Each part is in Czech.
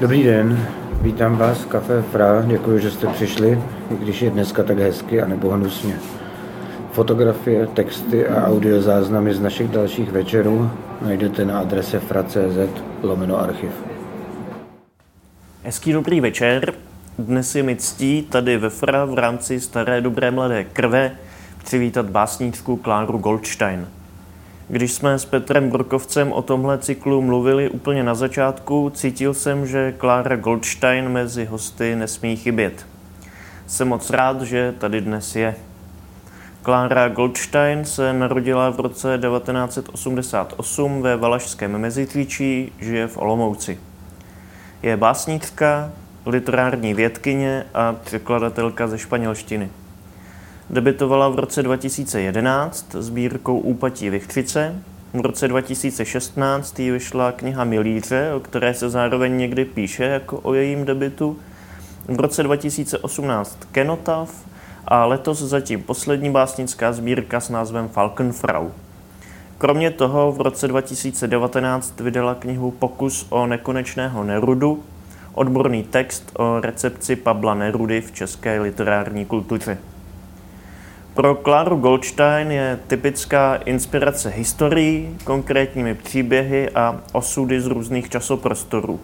Dobrý den, vítám vás v Café Fra, děkuji, že jste přišli, i když je dneska tak hezky a nebo hnusně. Fotografie, texty a audiozáznamy z našich dalších večerů najdete na adrese fra.cz lomeno archiv. Hezký dobrý večer. Dnes je mi ctí tady ve Fra v rámci Staré dobré mladé krve přivítat básničku Kláru Goldstein. Když jsme s Petrem Brokovcem o tomhle cyklu mluvili úplně na začátku, cítil jsem, že Klára Goldstein mezi hosty nesmí chybět. Jsem moc rád, že tady dnes je. Klára Goldstein se narodila v roce 1988 ve Valašském Mezitvíčí, žije v Olomouci. Je básnička, literární vědkyně a překladatelka ze španělštiny. Debitovala v roce 2011 sbírkou Úpatí Vichřice. V roce 2016 jí vyšla kniha Milíře, o které se zároveň někdy píše jako o jejím debitu. V roce 2018 Kenotaf a letos zatím poslední básnická sbírka s názvem Falkenfrau. Kromě toho v roce 2019 vydala knihu Pokus o nekonečného Nerudu, odborný text o recepci Pabla Nerudy v české literární kultuře. Pro Kláru Goldstein je typická inspirace historií, konkrétními příběhy a osudy z různých časoprostorů.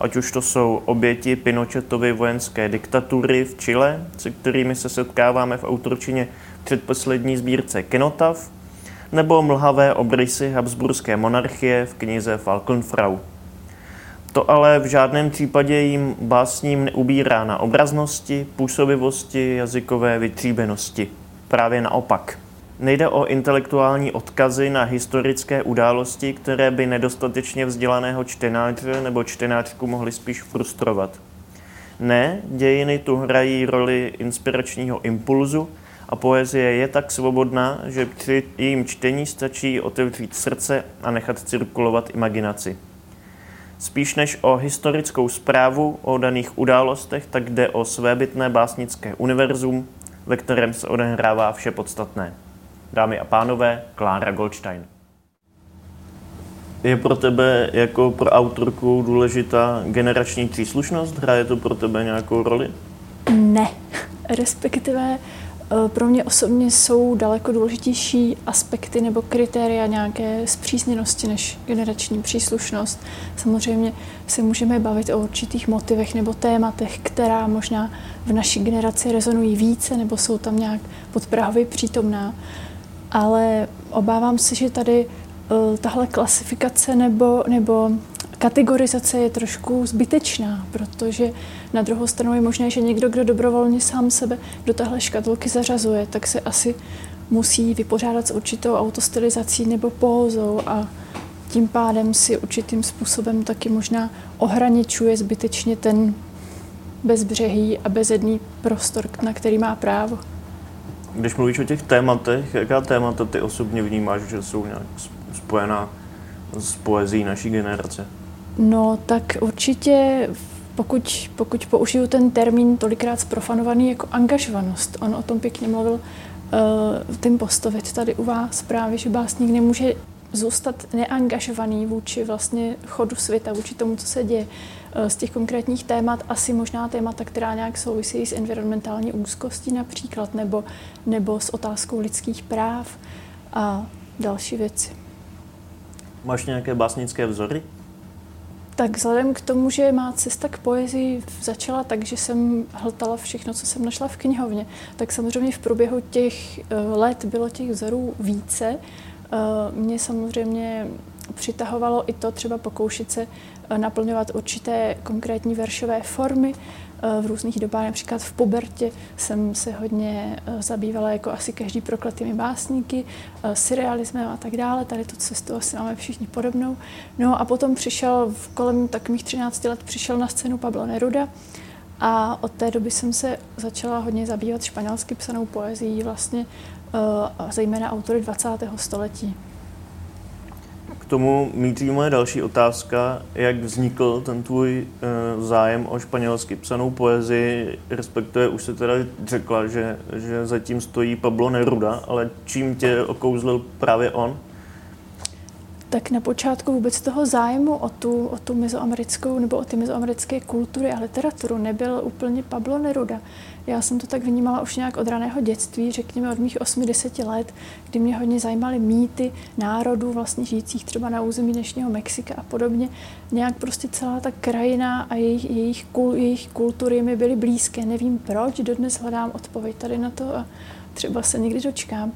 Ať už to jsou oběti Pinochetovy vojenské diktatury v Chile, se kterými se setkáváme v autorčině předposlední sbírce Kenotav, nebo mlhavé obrysy Habsburské monarchie v knize Falkenfrau. To ale v žádném případě jim básním neubírá na obraznosti, působivosti, jazykové vytříbenosti právě naopak. Nejde o intelektuální odkazy na historické události, které by nedostatečně vzdělaného čtenáře nebo čtenářku mohly spíš frustrovat. Ne, dějiny tu hrají roli inspiračního impulzu a poezie je tak svobodná, že při jejím čtení stačí otevřít srdce a nechat cirkulovat imaginaci. Spíš než o historickou zprávu o daných událostech, tak jde o svébytné básnické univerzum, ve kterém se odehrává vše podstatné. Dámy a pánové, Klára Goldstein. Je pro tebe jako pro autorku důležitá generační příslušnost? Hraje to pro tebe nějakou roli? Ne, respektive pro mě osobně jsou daleko důležitější aspekty nebo kritéria nějaké zpřízněnosti než generační příslušnost. Samozřejmě se můžeme bavit o určitých motivech nebo tématech, která možná v naší generaci rezonují více nebo jsou tam nějak podprahově přítomná. Ale obávám se, že tady uh, tahle klasifikace nebo, nebo kategorizace je trošku zbytečná, protože na druhou stranu je možné, že někdo, kdo dobrovolně sám sebe do téhle škatulky zařazuje, tak se asi musí vypořádat s určitou autostylizací nebo pózou a tím pádem si určitým způsobem taky možná ohraničuje zbytečně ten bezbřehý a bezedný prostor, na který má právo. Když mluvíš o těch tématech, jaká témata ty osobně vnímáš, že jsou nějak spojená s poezí naší generace? No, tak určitě pokud, pokud použiju ten termín tolikrát zprofanovaný jako angažovanost, on o tom pěkně mluvil uh, ten postovec tady u vás právě, že básník nemůže zůstat neangažovaný vůči vlastně chodu světa, vůči tomu, co se děje. Uh, z těch konkrétních témat asi možná témata, která nějak souvisí s environmentální úzkostí například, nebo, nebo s otázkou lidských práv a další věci. Máš nějaké básnické vzory? Tak vzhledem k tomu, že má cesta k poezii začala tak, že jsem hltala všechno, co jsem našla v knihovně, tak samozřejmě v průběhu těch eh, let bylo těch vzorů více. Eh, mě samozřejmě přitahovalo i to třeba pokoušet se eh, naplňovat určité konkrétní veršové formy, v různých dobách, například v pubertě jsem se hodně eh, zabývala jako asi každý prokletými básníky, eh, surrealismem a tak dále. Tady tu cestu asi máme všichni podobnou. No a potom přišel v kolem tak mých 13 let přišel na scénu Pablo Neruda a od té doby jsem se začala hodně zabývat španělsky psanou poezí, vlastně eh, zejména autory 20. století tomu míří moje další otázka, jak vznikl ten tvůj uh, zájem o španělsky psanou poezii, respektive už se teda řekla, že, že zatím stojí Pablo Neruda, ale čím tě okouzlil právě on? Tak na počátku vůbec toho zájmu o tu, o tu mezoamerickou nebo o ty mezoamerické kultury a literaturu nebyl úplně Pablo Neruda. Já jsem to tak vnímala už nějak od raného dětství, řekněme od mých 8-10 let, kdy mě hodně zajímaly mýty národů vlastně žijících třeba na území dnešního Mexika a podobně. Nějak prostě celá ta krajina a jejich, jejich, kul, jejich kultury mi byly blízké. Nevím proč, dodnes hledám odpověď tady na to a třeba se někdy dočkám.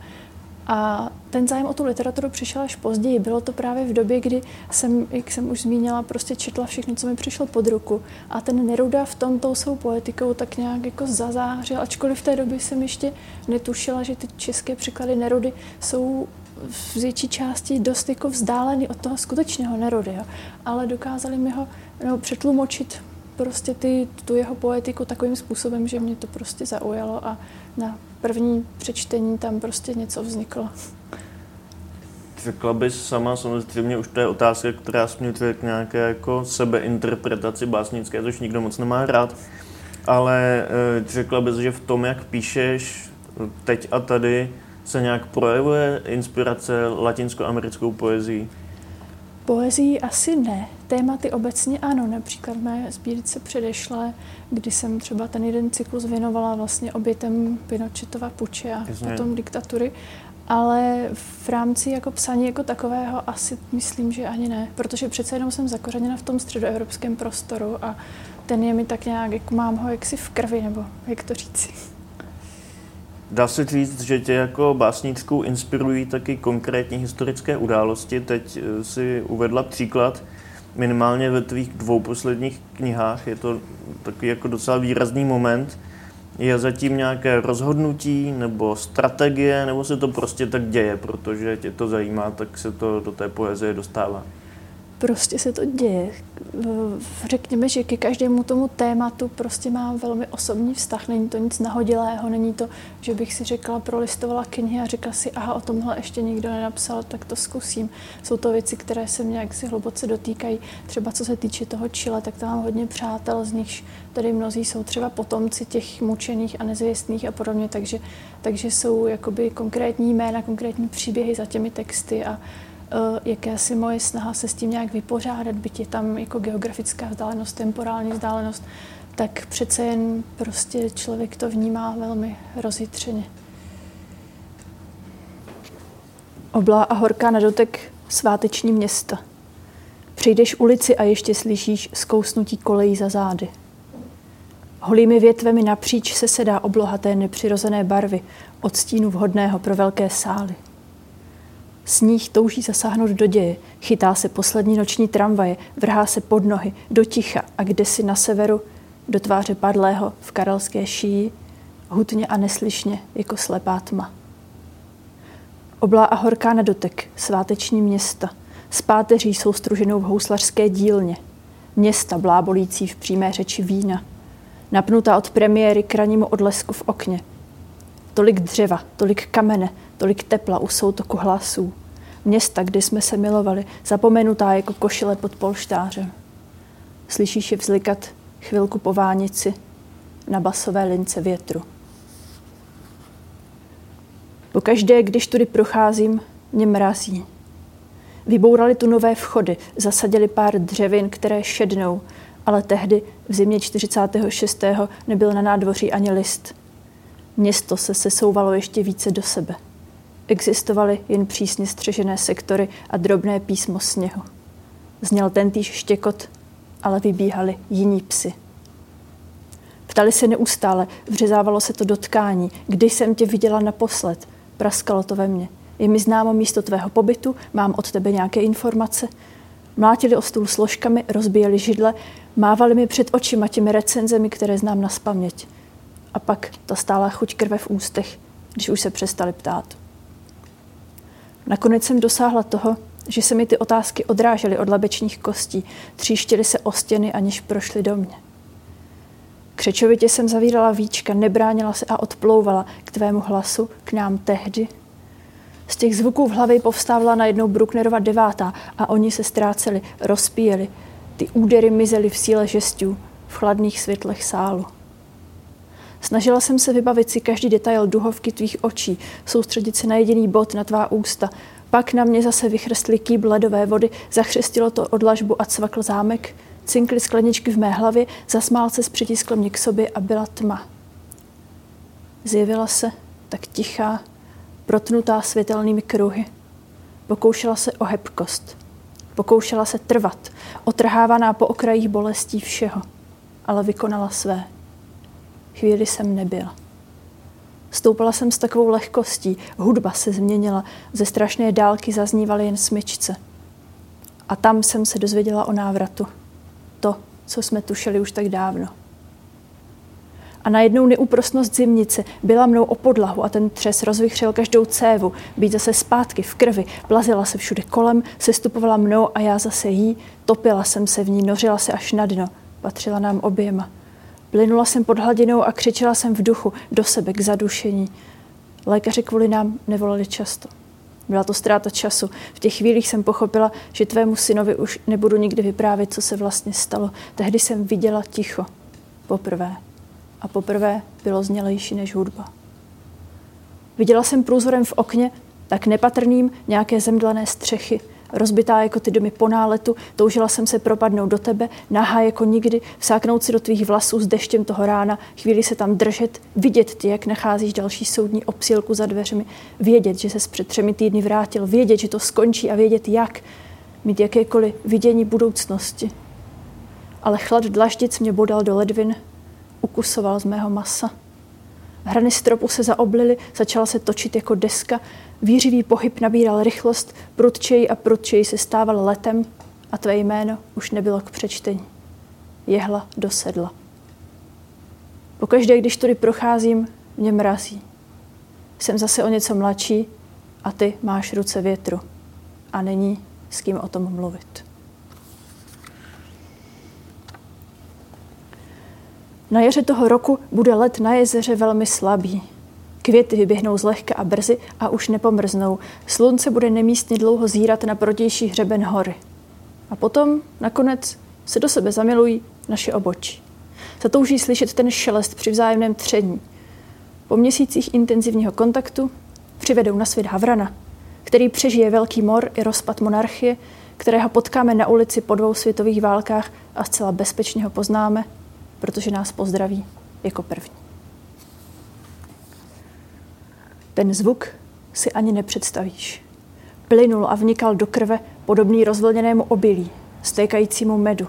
A ten zájem o tu literaturu přišel až později. Bylo to právě v době, kdy jsem, jak jsem už zmínila, prostě četla všechno, co mi přišlo pod ruku. A ten Neruda v tom tou svou poetikou tak nějak jako zazářil, ačkoliv v té době jsem ještě netušila, že ty české překlady Nerudy jsou v větší části dost jako vzdálený od toho skutečného Nerudy. Jo. Ale dokázali mi ho no, přetlumočit prostě ty, tu jeho poetiku takovým způsobem, že mě to prostě zaujalo a na první přečtení tam prostě něco vzniklo. Řekla bys sama, samozřejmě už to je otázka, která směřuje k nějaké jako sebeinterpretaci básnické, což nikdo moc nemá rád, ale eh, řekla bys, že v tom, jak píšeš teď a tady, se nějak projevuje inspirace latinskoamerickou poezí? Poezii asi ne. Tématy obecně ano, například mé sbírce předešlé, kdy jsem třeba ten jeden cyklus věnovala vlastně obětem Pinochetova puče a Jasně. potom diktatury. Ale v rámci jako psaní jako takového asi myslím, že ani ne, protože přece jenom jsem zakořeněna v tom středoevropském prostoru a ten je mi tak nějak, jako mám ho jaksi v krvi, nebo jak to říci. Dá se říct, že tě jako básničku inspirují taky konkrétní historické události. Teď eh, si uvedla příklad, minimálně ve tvých dvou posledních knihách, je to takový jako docela výrazný moment. Je zatím nějaké rozhodnutí nebo strategie, nebo se to prostě tak děje, protože tě to zajímá, tak se to do té poezie dostává? Prostě se to děje. Řekněme, že ke každému tomu tématu prostě mám velmi osobní vztah. Není to nic nahodilého, není to, že bych si řekla, prolistovala knihy a řekla si, aha, o tomhle ještě nikdo nenapsal, tak to zkusím. Jsou to věci, které se mě jaksi hluboce dotýkají. Třeba co se týče toho Chile, tak tam mám hodně přátel, z nichž tady mnozí jsou třeba potomci těch mučených a nezvěstných a podobně, takže, takže jsou jakoby konkrétní jména, konkrétní příběhy za těmi texty a Eh, jaké moje snaha se s tím nějak vypořádat, byť je tam jako geografická vzdálenost, temporální vzdálenost, tak přece jen prostě člověk to vnímá velmi rozjitřeně. Oblá a horká na dotek sváteční města. Přijdeš ulici a ještě slyšíš zkousnutí kolejí za zády. Holými větvemi napříč se sedá obloha té nepřirozené barvy od stínu vhodného pro velké sály. Sníh touží zasáhnout do děje, chytá se poslední noční tramvaje, vrhá se pod nohy, do ticha a kde si na severu, do tváře padlého v karelské šíji, hutně a neslyšně jako slepá tma. Oblá a horká na dotek, sváteční města, s páteří soustruženou v houslařské dílně, města blábolící v přímé řeči vína, napnutá od premiéry k ranímu odlesku v okně. Tolik dřeva, tolik kamene, tolik tepla u soutoku hlasů. Města, kde jsme se milovali, zapomenutá jako košile pod polštářem. Slyšíš je vzlikat chvilku po vánici na basové lince větru. Po každé, když tudy procházím, mě mrazí. Vybourali tu nové vchody, zasadili pár dřevin, které šednou, ale tehdy v zimě 46. nebyl na nádvoří ani list. Město se sesouvalo ještě více do sebe. Existovaly jen přísně střežené sektory a drobné písmo sněhu. Zněl tentýž štěkot, ale vybíhali jiní psy. Ptali se neustále, vřezávalo se to do tkání. Kdy jsem tě viděla naposled? Praskalo to ve mně. Je mi známo místo tvého pobytu, mám od tebe nějaké informace. Mlátili o stůl složkami, rozbíjeli židle, mávali mi před očima těmi recenzemi, které znám na spaměť. A pak ta stála chuť krve v ústech, když už se přestali ptát. Nakonec jsem dosáhla toho, že se mi ty otázky odrážely od labečních kostí, tříštily se o stěny, aniž prošly do mě. Křečovitě jsem zavírala víčka, nebránila se a odplouvala k tvému hlasu, k nám tehdy. Z těch zvuků v hlavě povstávala najednou Brucknerova devátá a oni se ztráceli, rozpíjeli. Ty údery mizely v síle žestů, v chladných světlech sálu. Snažila jsem se vybavit si každý detail duhovky tvých očí, soustředit se na jediný bod, na tvá ústa, Pak na mě zase vychrstly kýb ledové vody, zachřestilo to odlažbu a cvakl zámek. Cinkly skleničky v mé hlavě, zasmál se, přitiskl mě k sobě a byla tma. Zjevila se tak tichá, protnutá světelnými kruhy. Pokoušela se o hebkost. Pokoušela se trvat, otrhávaná po okrajích bolestí všeho, ale vykonala své. Chvíli jsem nebyla. Stoupala jsem s takovou lehkostí, hudba se změnila, ze strašné dálky zaznívaly jen smyčce. A tam jsem se dozvěděla o návratu. To, co jsme tušili už tak dávno. A najednou neúprostnost zimnice byla mnou o podlahu a ten třes rozvychřel každou cévu, být zase zpátky v krvi, plazila se všude kolem, sestupovala mnou a já zase jí, topila jsem se v ní, nořila se až na dno, patřila nám oběma. Plynula jsem pod hladinou a křičela jsem v duchu do sebe k zadušení. Lékaři kvůli nám nevolali často. Byla to ztráta času. V těch chvílích jsem pochopila, že tvému synovi už nebudu nikdy vyprávět, co se vlastně stalo. Tehdy jsem viděla ticho. Poprvé. A poprvé bylo znělejší než hudba. Viděla jsem průzorem v okně, tak nepatrným, nějaké zemdlené střechy – rozbitá jako ty domy po náletu, toužila jsem se propadnout do tebe, nahá jako nikdy, vsáknout si do tvých vlasů s deštěm toho rána, chvíli se tam držet, vidět ty, jak nacházíš další soudní obsílku za dveřmi, vědět, že se před třemi týdny vrátil, vědět, že to skončí a vědět jak, mít jakékoliv vidění budoucnosti. Ale chlad dlaždic mě bodal do ledvin, ukusoval z mého masa. Hrany stropu se zaoblily, začala se točit jako deska, Výřivý pohyb nabíral rychlost, prudčej a prudčej se stával letem a tvé jméno už nebylo k přečtení. Jehla dosedla. Pokaždé, když tudy procházím, mě mrazí. Jsem zase o něco mladší a ty máš ruce větru. A není s kým o tom mluvit. Na jaře toho roku bude let na jezeře velmi slabý. Květy vyběhnou zlehka a brzy a už nepomrznou. Slunce bude nemístně dlouho zírat na protější hřeben hory. A potom, nakonec, se do sebe zamilují naše obočí. Zatouží slyšet ten šelest při vzájemném tření. Po měsících intenzivního kontaktu přivedou na svět Havrana, který přežije velký mor i rozpad monarchie, kterého potkáme na ulici po dvou světových válkách a zcela bezpečně ho poznáme, protože nás pozdraví jako první. Ten zvuk si ani nepředstavíš. Plynul a vnikal do krve podobný rozvlněnému obilí, stékajícímu medu.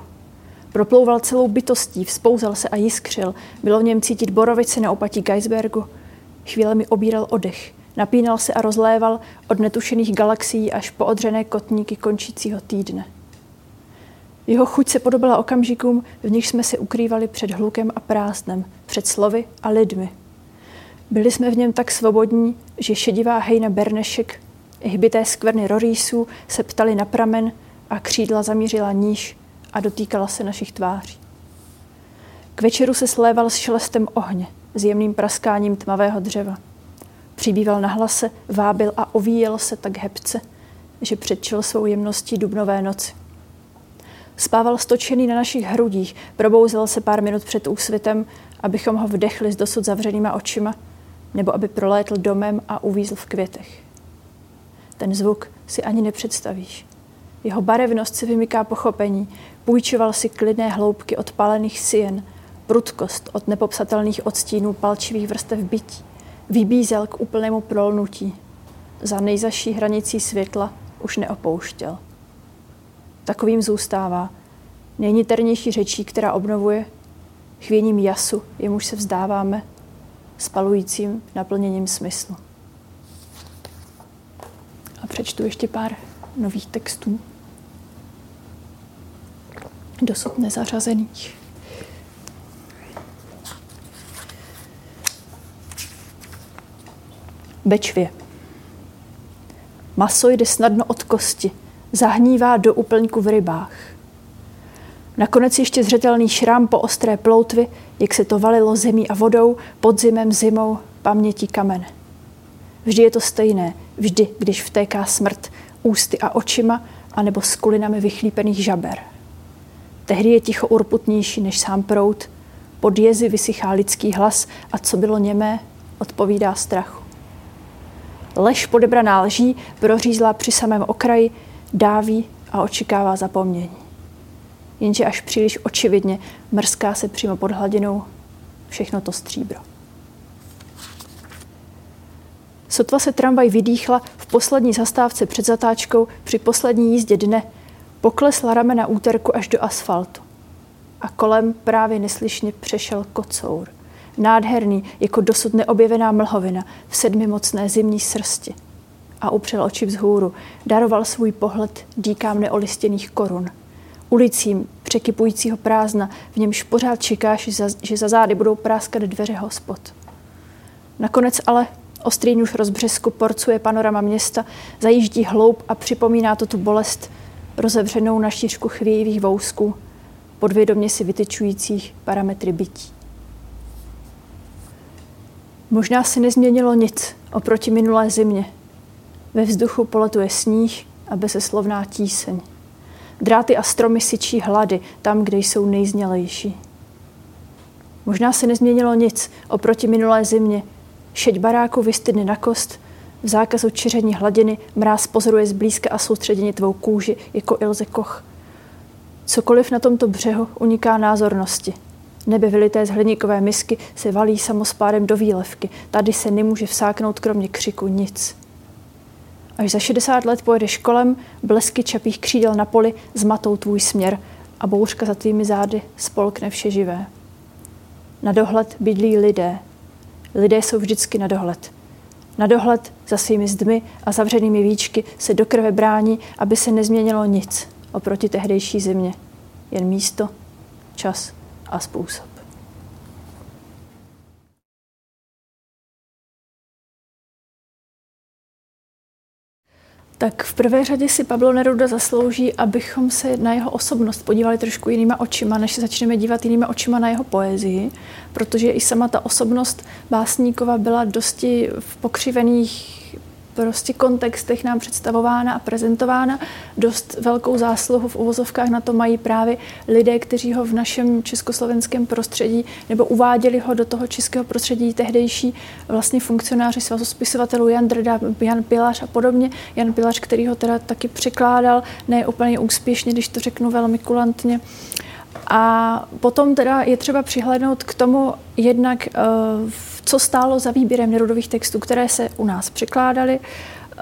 Proplouval celou bytostí, vzpouzal se a jiskřil. Bylo v něm cítit borovice na opatí Geisbergu. Chvíle mi obíral oddech. Napínal se a rozléval od netušených galaxií až po odřené kotníky končícího týdne. Jeho chuť se podobala okamžikům, v nich jsme se ukrývali před hlukem a prázdnem, před slovy a lidmi, byli jsme v něm tak svobodní, že šedivá hejna bernešek, hbité skvrny rorýsů se ptali na pramen a křídla zamířila níž a dotýkala se našich tváří. K večeru se sléval s šelestem ohně, s jemným praskáním tmavého dřeva. Přibýval na hlase, vábil a ovíjel se tak hebce, že předčil svou jemností dubnové noci. Spával stočený na našich hrudích, probouzel se pár minut před úsvitem, abychom ho vdechli s dosud zavřenýma očima – nebo aby prolétl domem a uvízl v květech. Ten zvuk si ani nepředstavíš. Jeho barevnost si vymyká pochopení, půjčoval si klidné hloubky odpálených sien, prudkost od nepopsatelných odstínů palčivých vrstev bytí, vybízel k úplnému prolnutí. Za nejzaší hranicí světla už neopouštěl. Takovým zůstává. Nejniternější řečí, která obnovuje, chvěním jasu, jemuž se vzdáváme, spalujícím naplněním smyslu. A přečtu ještě pár nových textů, dosud nezařazených. Bečvě. Maso jde snadno od kosti, zahnívá do úplňku v rybách. Nakonec ještě zřetelný šrám po ostré ploutvy, jak se to valilo zemí a vodou, podzimem, zimou, paměti kamen. Vždy je to stejné, vždy, když vtéká smrt, ústy a očima, anebo s kulinami vychlípených žaber. Tehdy je ticho urputnější než sám prout, pod jezy vysychá lidský hlas a co bylo němé, odpovídá strachu. Lež podebraná lží, prořízlá při samém okraji, dáví a očekává zapomnění. Jenže až příliš očividně mrská se přímo pod hladinou všechno to stříbro. Sotva se tramvaj vydýchla v poslední zastávce před zatáčkou při poslední jízdě dne, poklesla ramena úterku až do asfaltu. A kolem právě neslyšně přešel kocour. Nádherný, jako dosud neobjevená mlhovina v sedmi mocné zimní srsti. A upřel oči vzhůru, daroval svůj pohled díkám neolistěných korun. Ulicím překypujícího prázdna, v němž pořád čekáš, že za zády budou práskat dveře hospod. Nakonec ale Ostrý nůž rozbřesku porcuje panorama města, zajíždí hloub a připomíná to tu bolest rozevřenou na šířku chvějivých vousků, podvědomě si vytečujících parametry bytí. Možná se nezměnilo nic oproti minulé zimě. Ve vzduchu poletuje sníh a bezeslovná tíseň. Dráty a stromy syčí hlady tam, kde jsou nejznělejší. Možná se nezměnilo nic oproti minulé zimě, Šeť baráku vystydne na kost, v zákazu čiření hladiny mráz pozoruje zblízka a soustředěně tvou kůži jako Ilze Koch. Cokoliv na tomto břehu uniká názornosti. Nebe vylité z hliníkové misky se valí samospádem do výlevky. Tady se nemůže vsáknout kromě křiku nic. Až za 60 let pojedeš kolem, blesky čapých křídel na poli zmatou tvůj směr a bouřka za tvými zády spolkne vše živé. Na dohled bydlí lidé, lidé jsou vždycky na dohled. Na dohled za svými zdmi a zavřenými víčky se do krve brání, aby se nezměnilo nic oproti tehdejší zimě. Jen místo, čas a způsob. Tak v prvé řadě si Pablo Neruda zaslouží, abychom se na jeho osobnost podívali trošku jinýma očima, než se začneme dívat jinýma očima na jeho poezii, protože i sama ta osobnost básníkova byla dosti v pokřivených prostě kontextech nám představována a prezentována. Dost velkou zásluhu v uvozovkách na to mají právě lidé, kteří ho v našem československém prostředí nebo uváděli ho do toho českého prostředí tehdejší vlastně funkcionáři svazu spisovatelů Jan Drda, Jan Pilař a podobně. Jan Pilař, který ho teda taky překládal, ne úplně úspěšně, když to řeknu velmi kulantně. A potom teda je třeba přihlednout k tomu jednak, co stálo za výběrem Nerudových textů, které se u nás překládaly, eh,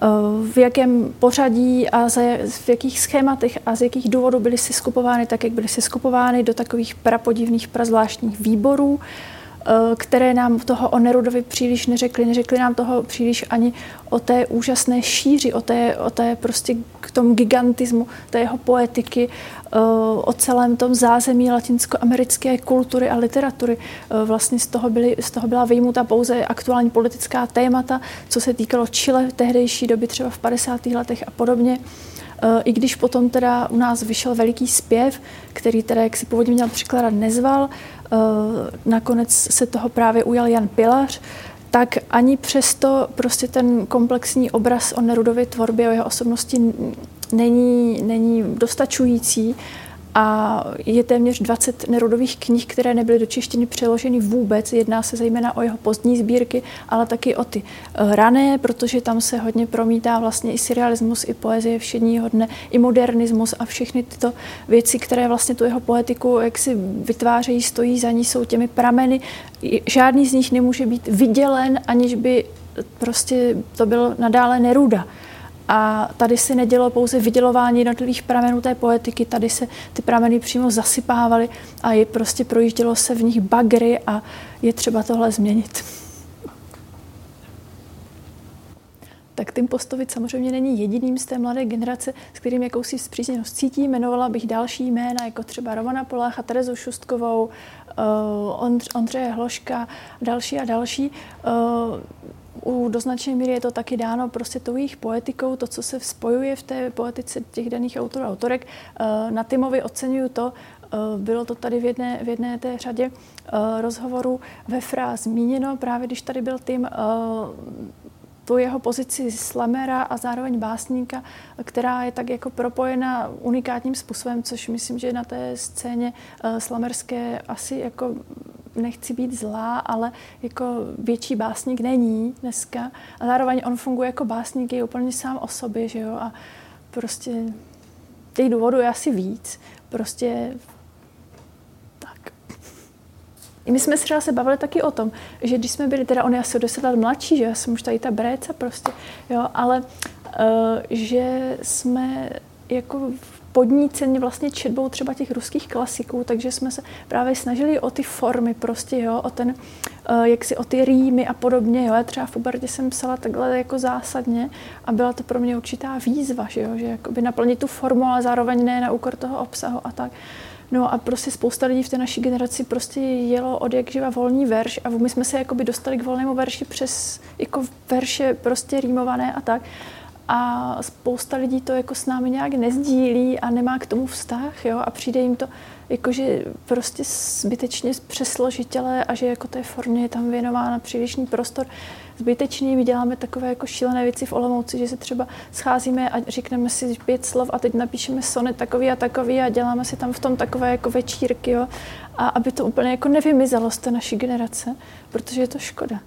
v jakém pořadí a v jakých schématech a z jakých důvodů byly seskupovány tak, jak byly seskupovány do takových prapodivných, prazvláštních výborů. Eh, které nám toho o Nerudovi příliš neřekli. Neřekli nám toho příliš ani o té úžasné šíři, o té, o té prostě k tomu gigantismu té jeho poetiky, eh, o celém tom zázemí latinskoamerické kultury a literatury. Eh, vlastně z toho, byly, z toho byla vyjmuta pouze aktuální politická témata, co se týkalo Chile v tehdejší doby, třeba v 50. letech a podobně. I když potom teda u nás vyšel veliký zpěv, který teda, jak si původně měl překládat, nezval, nakonec se toho právě ujal Jan Pilař, tak ani přesto prostě ten komplexní obraz o Nerudově tvorbě, o jeho osobnosti není, není dostačující a je téměř 20 nerodových knih, které nebyly do češtiny přeloženy vůbec. Jedná se zejména o jeho pozdní sbírky, ale taky o ty eh, rané, protože tam se hodně promítá vlastně i surrealismus, i poezie všedního dne, i modernismus a všechny tyto věci, které vlastně tu jeho poetiku jak si vytvářejí, stojí za ní, jsou těmi prameny. Žádný z nich nemůže být vydělen, aniž by prostě to bylo nadále Neruda. A tady se nedělo pouze vydělování jednotlivých pramenů té poetiky, tady se ty prameny přímo zasypávaly a je prostě projíždělo se v nich bagry a je třeba tohle změnit. Tak Tim Postovic samozřejmě není jediným z té mladé generace, s kterým jakousi zpřízněnost cítí. Jmenovala bych další jména, jako třeba Romana Polácha, Terezu Šustkovou, uh, Ondřeje Hloška, další a další. U doznačné míry je to taky dáno prostě tou jejich poetikou, to, co se spojuje v té poetice těch daných autorů a autorek. Eh, na Timovi oceňuju to, eh, bylo to tady v jedné, v jedné té řadě eh, rozhovoru ve Fra zmíněno, právě když tady byl Tim, tu jeho pozici slamera a zároveň básníka, která je tak jako propojena unikátním způsobem, což myslím, že na té scéně slamerské asi jako nechci být zlá, ale jako větší básník není dneska. A zároveň on funguje jako básník je úplně sám o sobě, že jo. A prostě těch důvodů je asi víc. Prostě tak. I my jsme se se bavili taky o tom, že když jsme byli, teda on je asi o 10 let mladší, že já jsem už tady ta bréca prostě, jo, ale uh, že jsme jako podníceni vlastně četbou třeba těch ruských klasiků, takže jsme se právě snažili o ty formy prostě, jo, o ten, uh, jak si o ty rýmy a podobně, jo. Já třeba v pubertě jsem psala takhle jako zásadně a byla to pro mě určitá výzva, že jo, že jakoby naplnit tu formu, ale zároveň ne na úkor toho obsahu a tak. No a prostě spousta lidí v té naší generaci prostě jelo od jak živa volný verš a my jsme se jakoby dostali k volnému verši přes jako verše prostě rýmované a tak a spousta lidí to jako s námi nějak nezdílí a nemá k tomu vztah, jo, a přijde jim to jakože prostě zbytečně přesložitelé a že jako té formě je tam věnována přílišný prostor. Zbytečně my děláme takové jako šílené věci v Olomouci, že se třeba scházíme a řekneme si pět slov a teď napíšeme sonet takový a takový a děláme si tam v tom takové jako večírky, jo, a aby to úplně jako nevymizelo z té naší generace, protože je to škoda.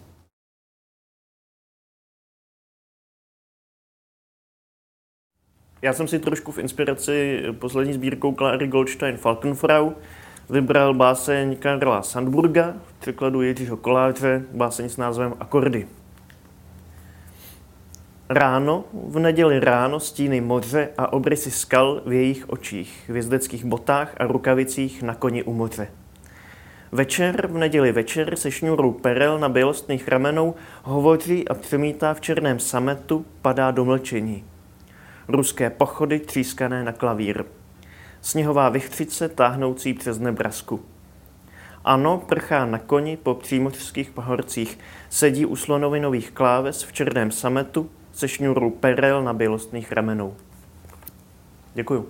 Já jsem si trošku v inspiraci poslední sbírkou Clary Goldstein Falkenfrau vybral báseň Karla Sandburga, v překladu Jiřího Koláře, báseň s názvem Akordy. Ráno, v neděli ráno stíny moře a obrysy skal v jejich očích, v botách a rukavicích na koni u moře. Večer, v neděli večer se šňůrou perel na bělostných ramenou hovoří a přemítá v černém sametu, padá do mlčení ruské pochody třískané na klavír. Sněhová vychřice táhnoucí přes Nebrasku. Ano, prchá na koni po přímořských pohorcích, sedí u slonovinových kláves v černém sametu se šňůrou perel na bělostných ramenou. Děkuju.